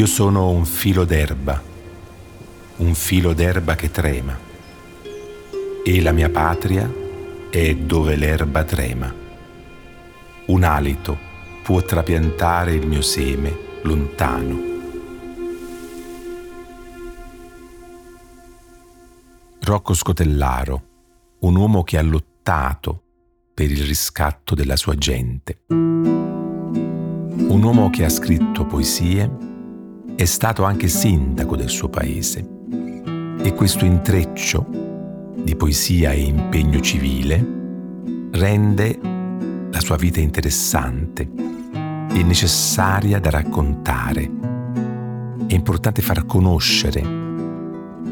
Io sono un filo d'erba, un filo d'erba che trema, e la mia patria è dove l'erba trema. Un alito può trapiantare il mio seme lontano. Rocco Scotellaro, un uomo che ha lottato per il riscatto della sua gente. Un uomo che ha scritto poesie è stato anche sindaco del suo paese e questo intreccio di poesia e impegno civile rende la sua vita interessante e necessaria da raccontare. È importante far conoscere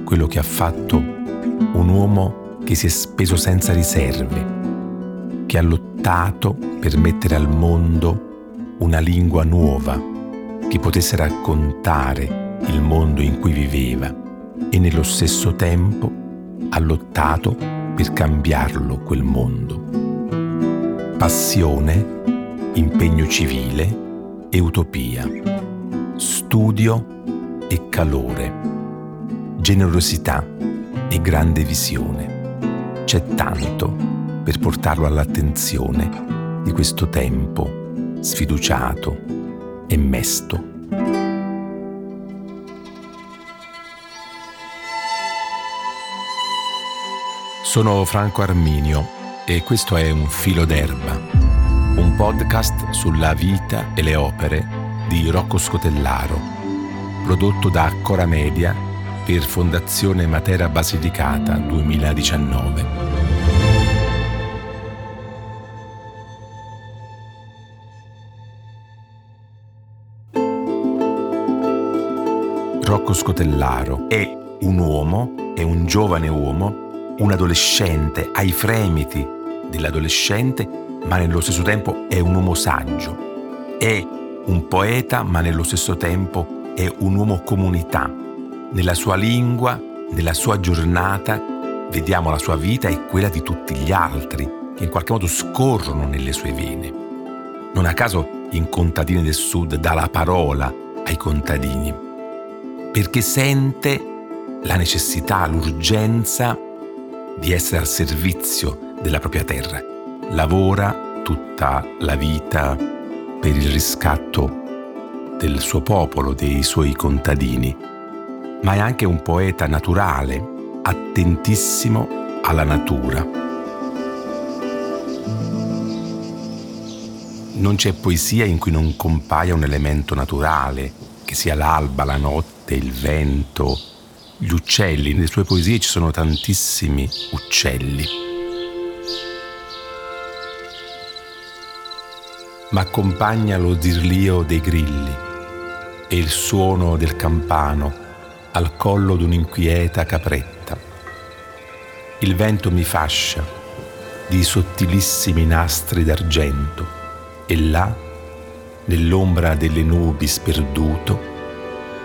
quello che ha fatto un uomo che si è speso senza riserve, che ha lottato per mettere al mondo una lingua nuova che potesse raccontare il mondo in cui viveva e nello stesso tempo ha lottato per cambiarlo quel mondo. Passione, impegno civile e utopia, studio e calore, generosità e grande visione. C'è tanto per portarlo all'attenzione di questo tempo sfiduciato e mesto. Sono Franco Arminio e questo è Un filo d'erba, un podcast sulla vita e le opere di Rocco Scotellaro, prodotto da Cora Media per Fondazione Matera Basilicata 2019. Rocco Scotellaro è un uomo, è un giovane uomo, un adolescente, ai fremiti dell'adolescente, ma nello stesso tempo è un uomo saggio. È un poeta, ma nello stesso tempo è un uomo comunità. Nella sua lingua, nella sua giornata, vediamo la sua vita e quella di tutti gli altri, che in qualche modo scorrono nelle sue vene. Non a caso in Contadini del Sud dà la parola ai contadini perché sente la necessità, l'urgenza di essere al servizio della propria terra. Lavora tutta la vita per il riscatto del suo popolo, dei suoi contadini, ma è anche un poeta naturale, attentissimo alla natura. Non c'è poesia in cui non compaia un elemento naturale, che sia l'alba, la notte, notte, il vento, gli uccelli. Nelle sue poesie ci sono tantissimi uccelli. Ma accompagna lo zirlio dei grilli e il suono del campano al collo d'un'inquieta capretta. Il vento mi fascia di sottilissimi nastri d'argento e là, nell'ombra delle nubi sperduto,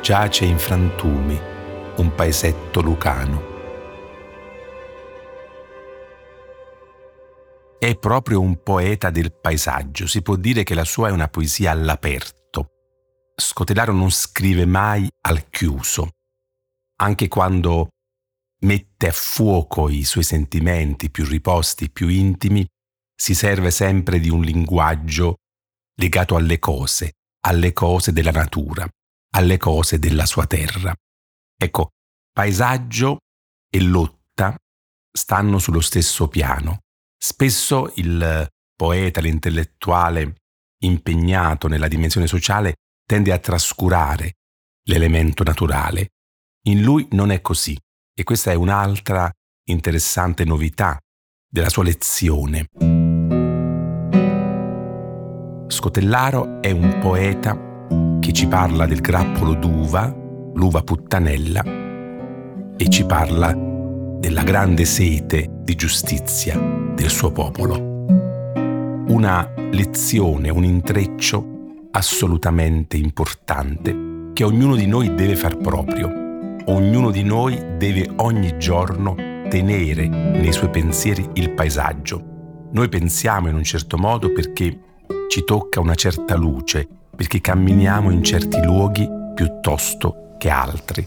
giace in frantumi un paesetto lucano. È proprio un poeta del paesaggio, si può dire che la sua è una poesia all'aperto. Scotellaro non scrive mai al chiuso, anche quando mette a fuoco i suoi sentimenti più riposti, più intimi, si serve sempre di un linguaggio legato alle cose, alle cose della natura alle cose della sua terra. Ecco, paesaggio e lotta stanno sullo stesso piano. Spesso il poeta, l'intellettuale impegnato nella dimensione sociale tende a trascurare l'elemento naturale. In lui non è così e questa è un'altra interessante novità della sua lezione. Scotellaro è un poeta che ci parla del grappolo d'uva, l'uva puttanella, e ci parla della grande sete di giustizia del suo popolo. Una lezione, un intreccio assolutamente importante che ognuno di noi deve far proprio. Ognuno di noi deve ogni giorno tenere nei suoi pensieri il paesaggio. Noi pensiamo in un certo modo perché ci tocca una certa luce, perché camminiamo in certi luoghi piuttosto che altri.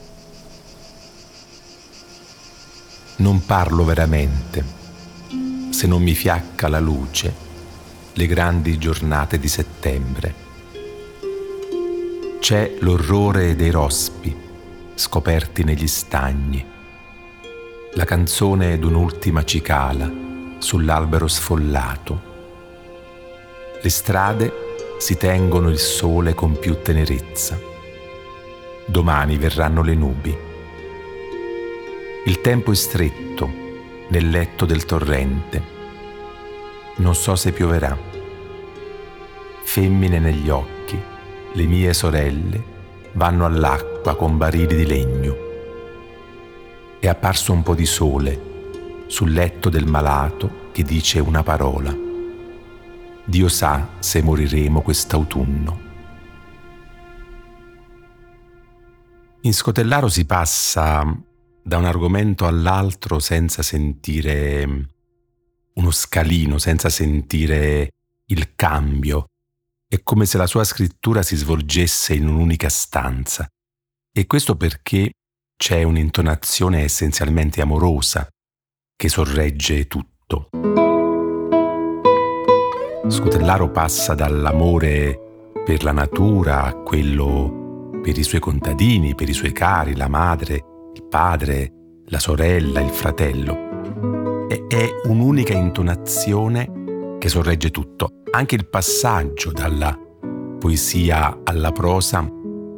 Non parlo veramente se non mi fiacca la luce le grandi giornate di settembre. C'è l'orrore dei rospi scoperti negli stagni, la canzone d'un'ultima cicala sull'albero sfollato. Le strade si tengono il sole con più tenerezza. Domani verranno le nubi. Il tempo è stretto nel letto del torrente. Non so se pioverà. Femmine negli occhi, le mie sorelle vanno all'acqua con barili di legno. È apparso un po' di sole sul letto del malato che dice una parola. Dio sa se moriremo quest'autunno. In Scotellaro si passa da un argomento all'altro senza sentire uno scalino, senza sentire il cambio. È come se la sua scrittura si svolgesse in un'unica stanza. E questo perché c'è un'intonazione essenzialmente amorosa che sorregge tutto. Scutellaro passa dall'amore per la natura a quello per i suoi contadini, per i suoi cari, la madre, il padre, la sorella, il fratello. E è un'unica intonazione che sorregge tutto. Anche il passaggio dalla poesia alla prosa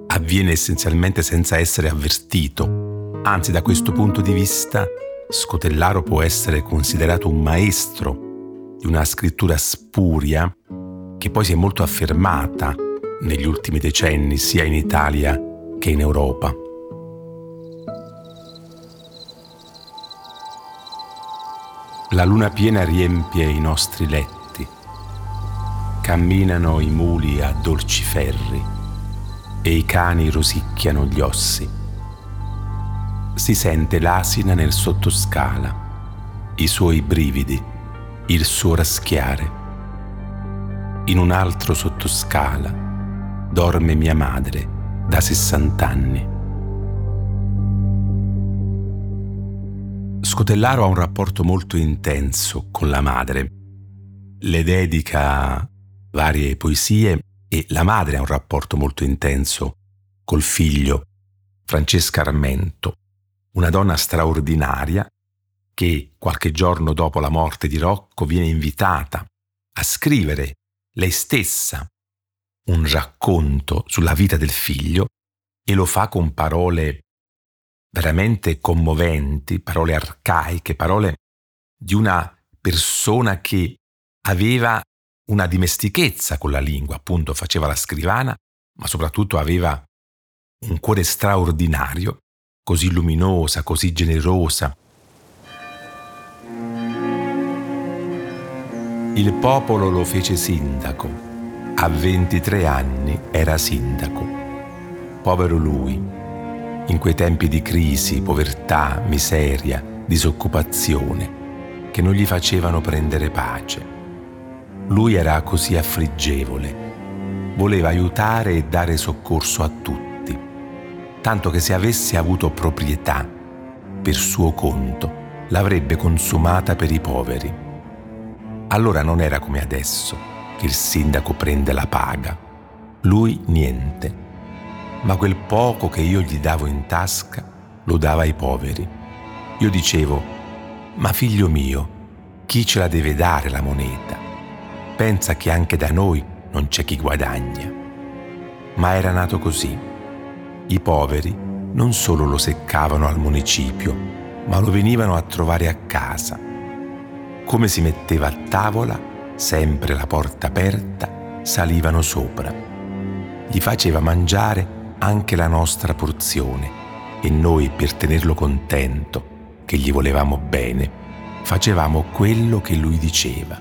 avviene essenzialmente senza essere avvertito. Anzi, da questo punto di vista, Scotellaro può essere considerato un maestro di una scrittura spuria che poi si è molto affermata negli ultimi decenni sia in Italia che in Europa. La luna piena riempie i nostri letti, camminano i muli a dolci ferri e i cani rosicchiano gli ossi si sente l'asina nel sottoscala, i suoi brividi, il suo raschiare. In un altro sottoscala dorme mia madre da 60 anni. Scotellaro ha un rapporto molto intenso con la madre. Le dedica varie poesie e la madre ha un rapporto molto intenso col figlio Francesca Armento, una donna straordinaria che qualche giorno dopo la morte di Rocco viene invitata a scrivere lei stessa un racconto sulla vita del figlio e lo fa con parole veramente commoventi, parole arcaiche, parole di una persona che aveva una dimestichezza con la lingua, appunto faceva la scrivana, ma soprattutto aveva un cuore straordinario così luminosa, così generosa. Il popolo lo fece sindaco. A 23 anni era sindaco. Povero lui, in quei tempi di crisi, povertà, miseria, disoccupazione, che non gli facevano prendere pace. Lui era così affliggevole. Voleva aiutare e dare soccorso a tutti tanto che se avesse avuto proprietà per suo conto l'avrebbe consumata per i poveri. Allora non era come adesso, che il sindaco prende la paga. Lui niente. Ma quel poco che io gli davo in tasca lo dava ai poveri. Io dicevo, ma figlio mio, chi ce la deve dare la moneta? Pensa che anche da noi non c'è chi guadagna. Ma era nato così i poveri non solo lo seccavano al municipio, ma lo venivano a trovare a casa. Come si metteva a tavola, sempre la porta aperta, salivano sopra. Gli faceva mangiare anche la nostra porzione e noi, per tenerlo contento, che gli volevamo bene, facevamo quello che lui diceva.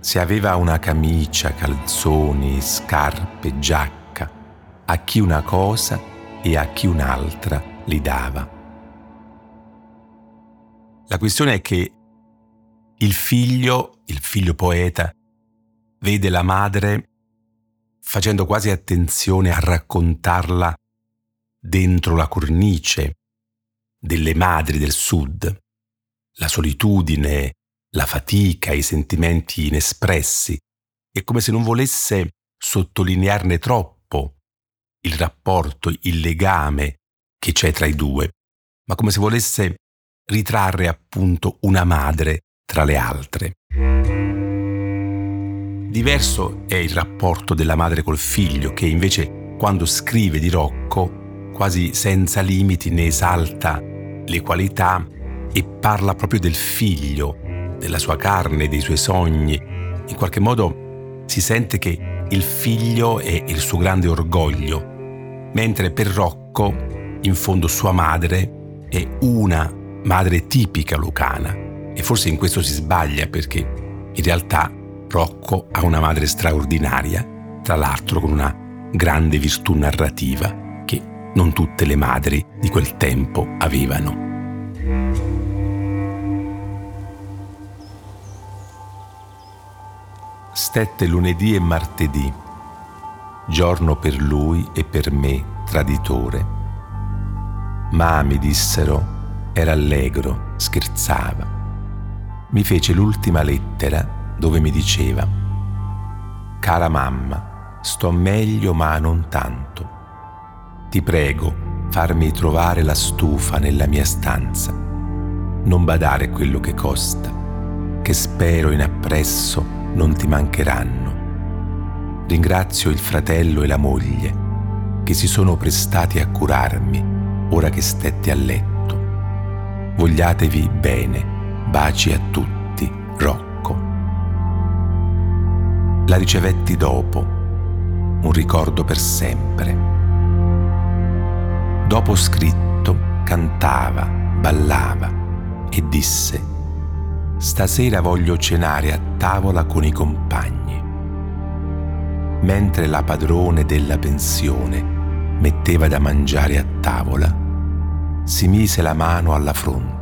Se aveva una camicia, calzoni, scarpe, giacca, a chi una cosa, e a chi un'altra li dava. La questione è che il figlio, il figlio poeta, vede la madre facendo quasi attenzione a raccontarla dentro la cornice delle madri del sud, la solitudine, la fatica, i sentimenti inespressi, è come se non volesse sottolinearne troppo il rapporto, il legame che c'è tra i due, ma come se volesse ritrarre appunto una madre tra le altre. Diverso è il rapporto della madre col figlio che invece quando scrive di Rocco quasi senza limiti ne esalta le qualità e parla proprio del figlio, della sua carne, dei suoi sogni. In qualche modo si sente che il figlio è il suo grande orgoglio, mentre per Rocco, in fondo sua madre, è una madre tipica lucana. E forse in questo si sbaglia perché in realtà Rocco ha una madre straordinaria, tra l'altro con una grande virtù narrativa che non tutte le madri di quel tempo avevano. Stette lunedì e martedì, giorno per lui e per me traditore. Ma mi dissero, era allegro, scherzava. Mi fece l'ultima lettera dove mi diceva, cara mamma, sto meglio ma non tanto. Ti prego, farmi trovare la stufa nella mia stanza. Non badare quello che costa, che spero in appresso non ti mancheranno. Ringrazio il fratello e la moglie che si sono prestati a curarmi ora che stetti a letto. Vogliatevi bene, baci a tutti, Rocco. La ricevetti dopo, un ricordo per sempre. Dopo scritto, cantava, ballava e disse, Stasera voglio cenare a tavola con i compagni. Mentre la padrone della pensione metteva da mangiare a tavola, si mise la mano alla fronte,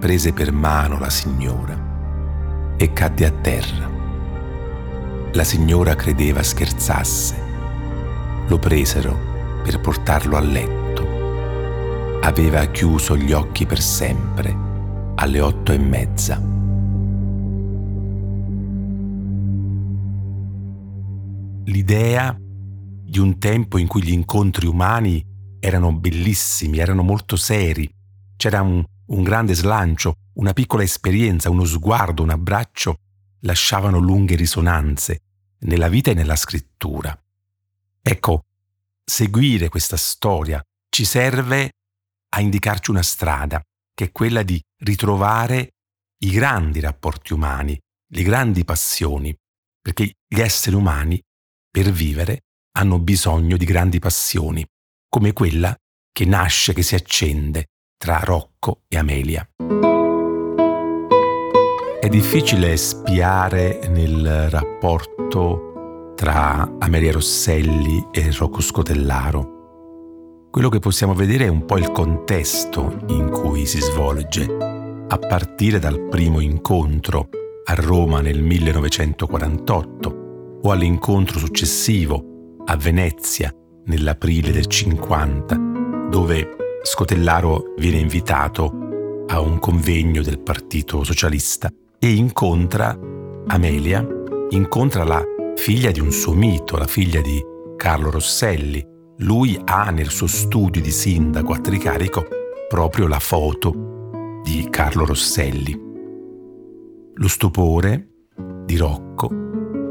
prese per mano la signora e cadde a terra. La signora credeva scherzasse. Lo presero per portarlo a letto. Aveva chiuso gli occhi per sempre alle otto e mezza. L'idea di un tempo in cui gli incontri umani erano bellissimi, erano molto seri, c'era un, un grande slancio, una piccola esperienza, uno sguardo, un abbraccio, lasciavano lunghe risonanze nella vita e nella scrittura. Ecco, seguire questa storia ci serve a indicarci una strada, che è quella di ritrovare i grandi rapporti umani, le grandi passioni, perché gli esseri umani, per vivere, hanno bisogno di grandi passioni, come quella che nasce, che si accende tra Rocco e Amelia. È difficile spiare nel rapporto tra Amelia Rosselli e Rocco Scotellaro. Quello che possiamo vedere è un po' il contesto in cui si svolge, a partire dal primo incontro a Roma nel 1948 o all'incontro successivo a Venezia nell'aprile del 50, dove Scotellaro viene invitato a un convegno del Partito Socialista e incontra Amelia, incontra la figlia di un suo mito, la figlia di Carlo Rosselli. Lui ha nel suo studio di sindaco a Tricarico proprio la foto di Carlo Rosselli. Lo stupore di Rocco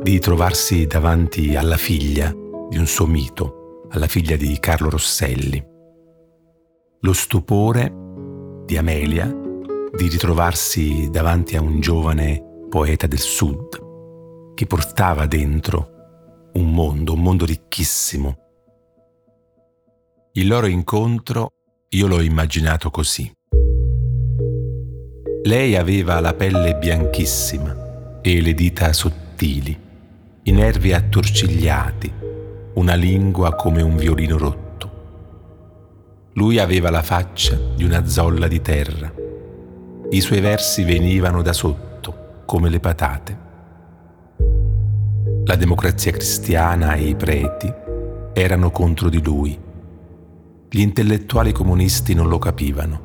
di trovarsi davanti alla figlia di un suo mito, alla figlia di Carlo Rosselli. Lo stupore di Amelia di ritrovarsi davanti a un giovane poeta del sud che portava dentro un mondo, un mondo ricchissimo. Il loro incontro io l'ho immaginato così. Lei aveva la pelle bianchissima e le dita sottili, i nervi attorcigliati, una lingua come un violino rotto. Lui aveva la faccia di una zolla di terra. I suoi versi venivano da sotto, come le patate la democrazia cristiana e i preti erano contro di lui gli intellettuali comunisti non lo capivano.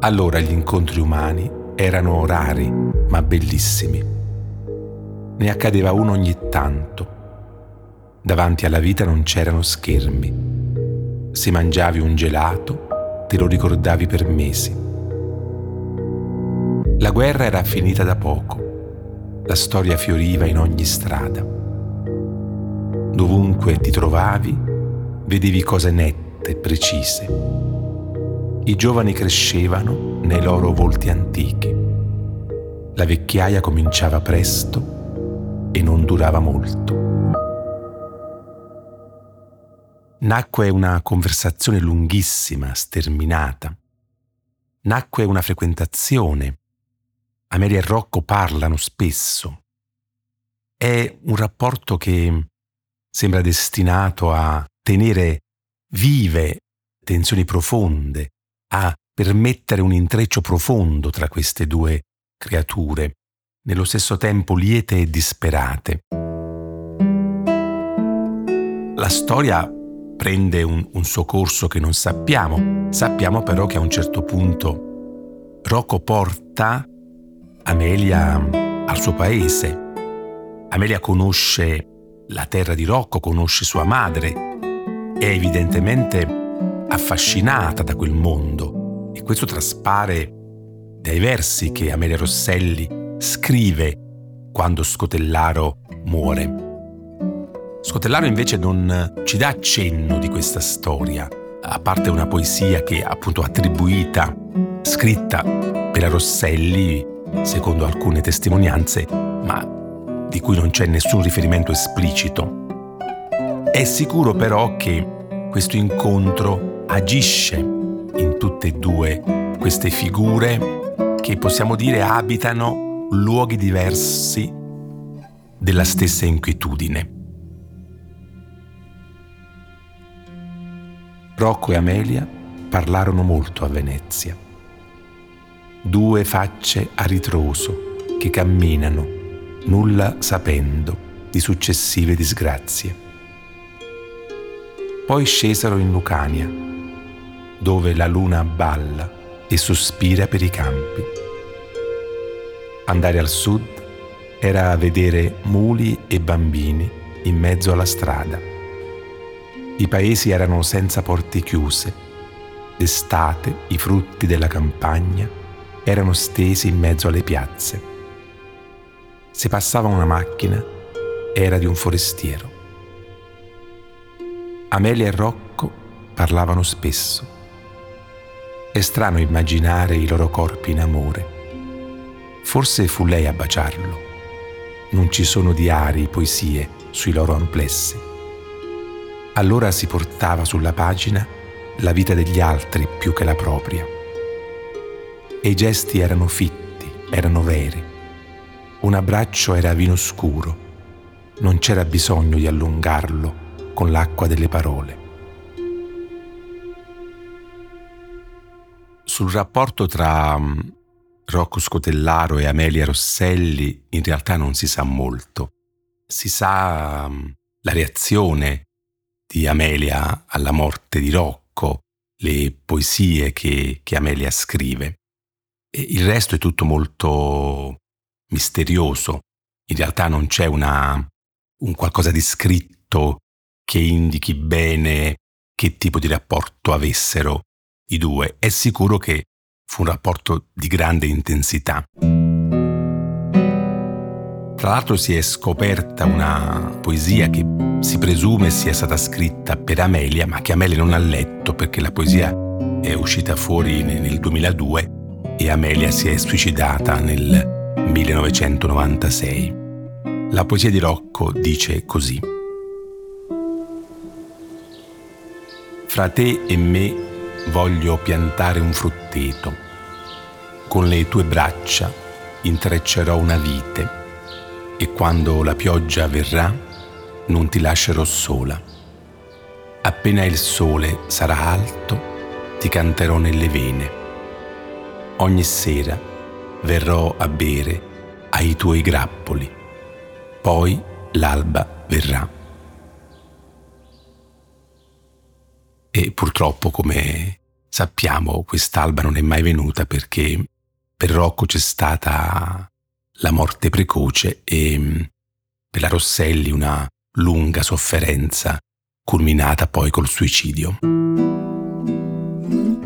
Allora gli incontri umani erano rari ma bellissimi. Ne accadeva uno ogni tanto. Davanti alla vita non c'erano schermi. Se mangiavi un gelato, te lo ricordavi per mesi. La guerra era finita da poco. La storia fioriva in ogni strada. Dovunque ti trovavi, vedevi cose nette, precise. I giovani crescevano nei loro volti antichi. La vecchiaia cominciava presto e non durava molto. Nacque una conversazione lunghissima, sterminata. Nacque una frequentazione. Amelia e Rocco parlano spesso. È un rapporto che sembra destinato a tenere vive tensioni profonde, a permettere un intreccio profondo tra queste due creature, nello stesso tempo liete e disperate. La storia prende un, un, suo corso che non sappiamo, sappiamo però che a un certo punto Rocco porta Amelia al suo paese. Amelia conosce la terra di Rocco, conosce sua madre, è evidentemente affascinata da quel mondo e questo traspare dai versi che Amelia Rosselli scrive quando Scotellaro muore. Scotellaro invece non ci dà accenno di questa storia, a parte una poesia che è appunto attribuita, scritta per Rosselli, secondo alcune testimonianze, ma di cui non c'è nessun riferimento esplicito. È sicuro però che questo incontro agisce in tutte e due queste figure che possiamo dire abitano luoghi diversi della stessa inquietudine. Rocco e Amelia parlarono molto a Venezia. Due facce a ritroso che camminano, nulla sapendo di successive disgrazie. Poi scesero in Lucania, dove la luna balla e sospira per i campi. Andare al sud era vedere muli e bambini in mezzo alla strada. I paesi erano senza porte chiuse. D'estate i frutti della campagna erano stesi in mezzo alle piazze. Se passava una macchina era di un forestiero. Amelia e Rocco parlavano spesso. È strano immaginare i loro corpi in amore. Forse fu lei a baciarlo. Non ci sono diari, poesie sui loro amplessi. Allora si portava sulla pagina la vita degli altri più che la propria. E i gesti erano fitti, erano veri. Un abbraccio era vino scuro. Non c'era bisogno di allungarlo con l'acqua delle parole. Sul rapporto tra mm, Rocco Scotellaro e Amelia Rosselli in realtà non si sa molto. Si sa mm, la reazione di Amelia alla morte di Rocco, le poesie che, che Amelia scrive. E il resto è tutto molto misterioso. In realtà non c'è una, un qualcosa di scritto che indichi bene che tipo di rapporto avessero i due. È sicuro che fu un rapporto di grande intensità. Tra l'altro si è scoperta una poesia che si presume sia stata scritta per Amelia, ma che Amelia non ha letto perché la poesia è uscita fuori nel 2002 e Amelia si è suicidata nel 1996. La poesia di Rocco dice così. Fra te e me voglio piantare un frutteto. Con le tue braccia intreccerò una vite e quando la pioggia verrà non ti lascerò sola. Appena il sole sarà alto, ti canterò nelle vene. Ogni sera verrò a bere ai tuoi grappoli. Poi l'alba verrà. E purtroppo, come sappiamo, quest'alba non è mai venuta perché per Rocco c'è stata la morte precoce e mm, per la Rosselli una lunga sofferenza culminata poi col suicidio.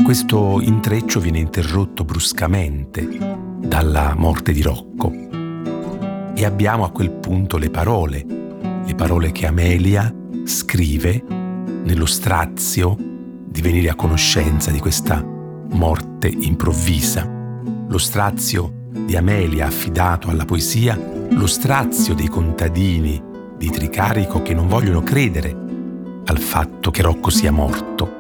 Questo intreccio viene interrotto bruscamente dalla morte di Rocco e abbiamo a quel punto le parole, le parole che Amelia scrive nello strazio di venire a conoscenza di questa morte improvvisa, lo strazio di Amelia affidato alla poesia, lo strazio dei contadini di Tricarico che non vogliono credere al fatto che Rocco sia morto.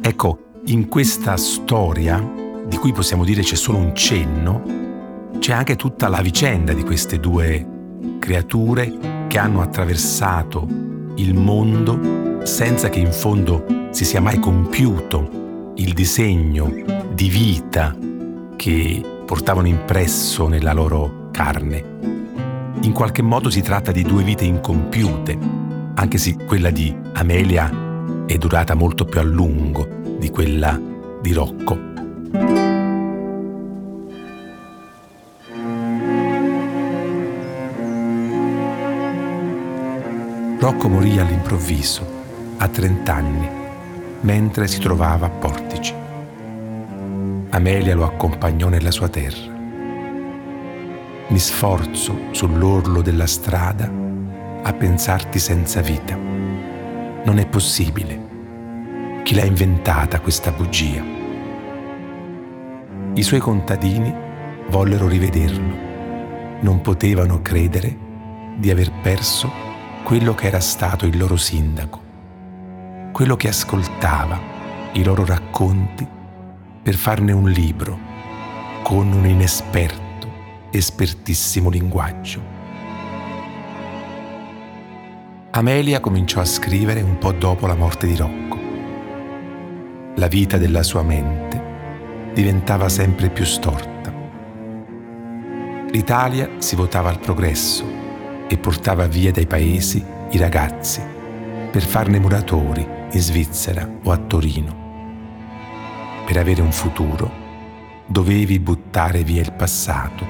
Ecco, in questa storia, di cui possiamo dire c'è solo un cenno, c'è anche tutta la vicenda di queste due creature che hanno attraversato il mondo senza che in fondo si sia mai compiuto il disegno di vita che portavano impresso nella loro carne. In qualche modo si tratta di due vite incompiute, anche se quella di Amelia è durata molto più a lungo di quella di Rocco. Rocco morì all'improvviso, a 30 anni, mentre si trovava a Portici. Amelia lo accompagnò nella sua terra. Mi sforzo sull'orlo della strada a pensarti senza vita. Non è possibile. Chi l'ha inventata questa bugia? I suoi contadini vollero rivederlo. Non potevano credere di aver perso quello che era stato il loro sindaco, quello che ascoltava i loro racconti per farne un libro con un inesperto, espertissimo linguaggio. Amelia cominciò a scrivere un po' dopo la morte di Rocco. La vita della sua mente diventava sempre più storta. L'Italia si votava al progresso e portava via dai paesi i ragazzi per farne muratori in Svizzera o a Torino. Per avere un futuro dovevi buttare via il passato,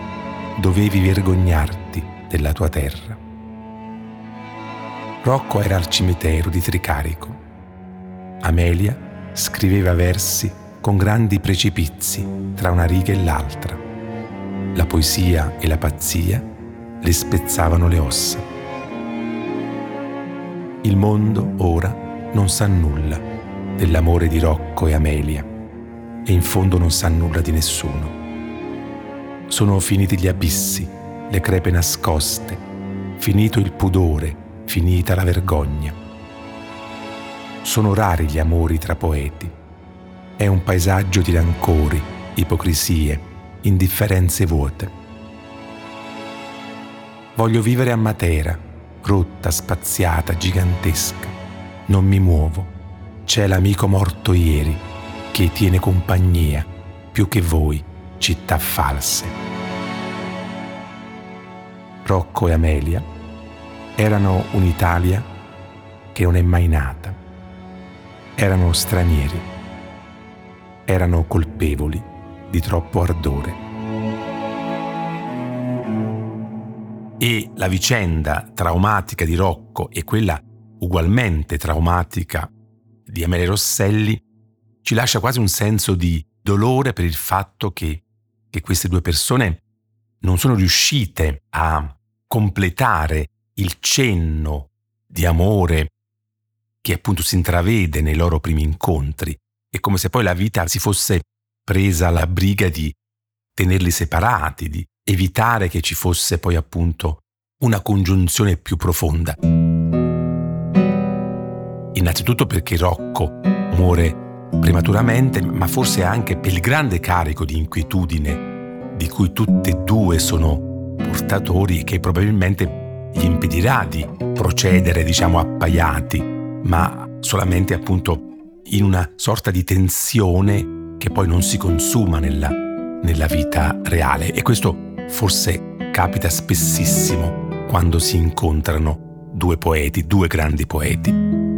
dovevi vergognarti della tua terra. Rocco era al cimitero di Tricarico. Amelia scriveva versi con grandi precipizi tra una riga e l'altra. La poesia e la pazzia le spezzavano le ossa. Il mondo ora non sa nulla dell'amore di Rocco e Amelia e in fondo non sa nulla di nessuno. Sono finiti gli abissi, le crepe nascoste, finito il pudore finita la vergogna. Sono rari gli amori tra poeti. È un paesaggio di rancori, ipocrisie, indifferenze vuote. Voglio vivere a Matera, rotta, spaziata, gigantesca. Non mi muovo. C'è l'amico morto ieri che tiene compagnia più che voi, città false. Rocco e Amelia erano un'Italia che non è mai nata. Erano stranieri. Erano colpevoli di troppo ardore. E la vicenda traumatica di Rocco e quella ugualmente traumatica di Amelia Rosselli ci lascia quasi un senso di dolore per il fatto che, che queste due persone non sono riuscite a completare il cenno di amore che appunto si intravede nei loro primi incontri. È come se poi la vita si fosse presa la briga di tenerli separati, di evitare che ci fosse poi appunto una congiunzione più profonda. Innanzitutto perché Rocco muore prematuramente, ma forse anche per il grande carico di inquietudine di cui tutte e due sono portatori che probabilmente gli impedirà di procedere, diciamo, appaiati, ma solamente appunto in una sorta di tensione che poi non si consuma nella, nella vita reale. E questo forse capita spessissimo quando si incontrano due poeti, due grandi poeti.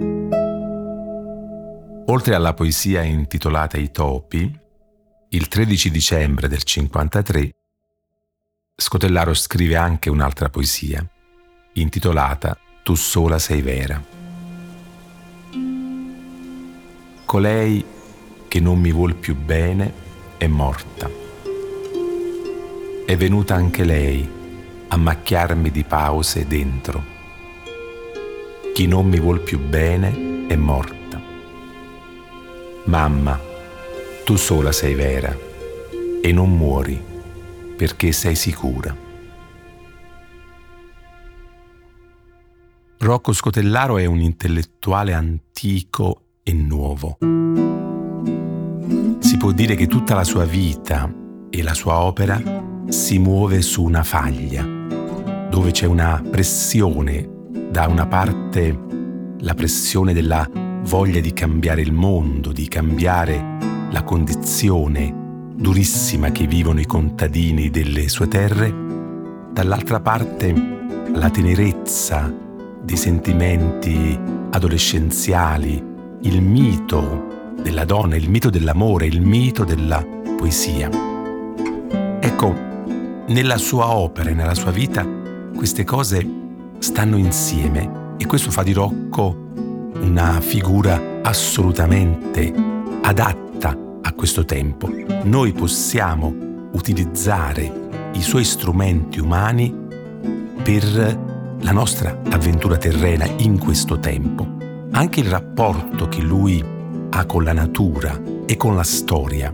Oltre alla poesia intitolata I topi, il 13 dicembre del 53 Scotellaro scrive anche un'altra poesia, intitolata Tu sola sei vera. Colei che non mi vuol più bene è morta. È venuta anche lei a macchiarmi di pause dentro. Chi non mi vuol più bene è morta. Mamma, tu sola sei vera e non muori perché sei sicura. Rocco Scotellaro è un intellettuale antico e nuovo. Si può dire che tutta la sua vita e la sua opera si muove su una faglia, dove c'è una pressione, da una parte la pressione della voglia di cambiare il mondo, di cambiare la condizione durissima che vivono i contadini delle sue terre, dall'altra parte la tenerezza dei sentimenti adolescenziali, il mito della donna, il mito dell'amore, il mito della poesia. Ecco, nella sua opera e nella sua vita queste cose stanno insieme e questo fa di Rocco una figura assolutamente adatta a questo tempo. Noi possiamo utilizzare i suoi strumenti umani per la nostra avventura terrena in questo tempo. Anche il rapporto che lui ha con la natura e con la storia.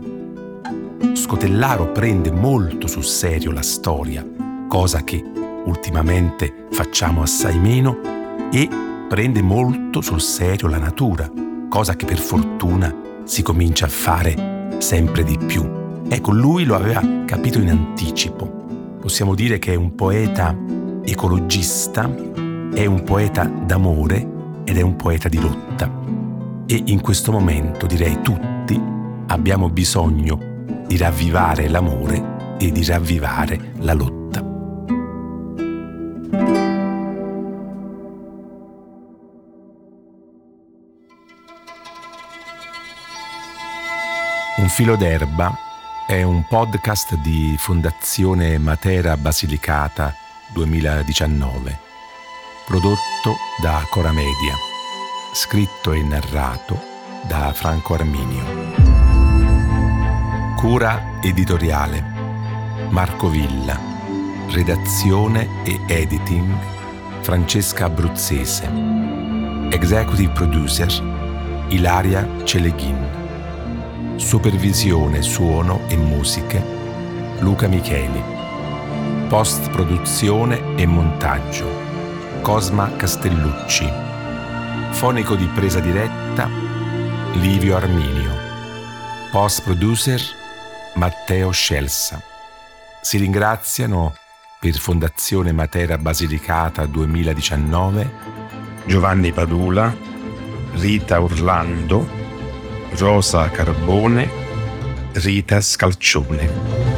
Scotellaro prende molto sul serio la storia, cosa che ultimamente facciamo assai meno, e prende molto sul serio la natura, cosa che per fortuna si comincia a fare sempre di più. Ecco, lui lo aveva capito in anticipo. Possiamo dire che è un poeta ecologista, è un poeta d'amore ed è un poeta di lotta. E in questo momento direi tutti abbiamo bisogno di ravvivare l'amore e di ravvivare la lotta. Un filo d'erba è un podcast di Fondazione Matera Basilicata 2019, prodotto da Cora Media, scritto e narrato da Franco Arminio. Cura editoriale Marco Villa, redazione e editing Francesca Abruzzese, executive producer Ilaria Celeghin. Supervisione, suono e musiche Luca Micheli. Post produzione e montaggio Cosma Castellucci. Fonico di presa diretta Livio Arminio. Post producer Matteo Scelsa. Si ringraziano per Fondazione Matera Basilicata 2019 Giovanni Padula, Rita Orlando, Rosa Carbone, Rita Scalcione.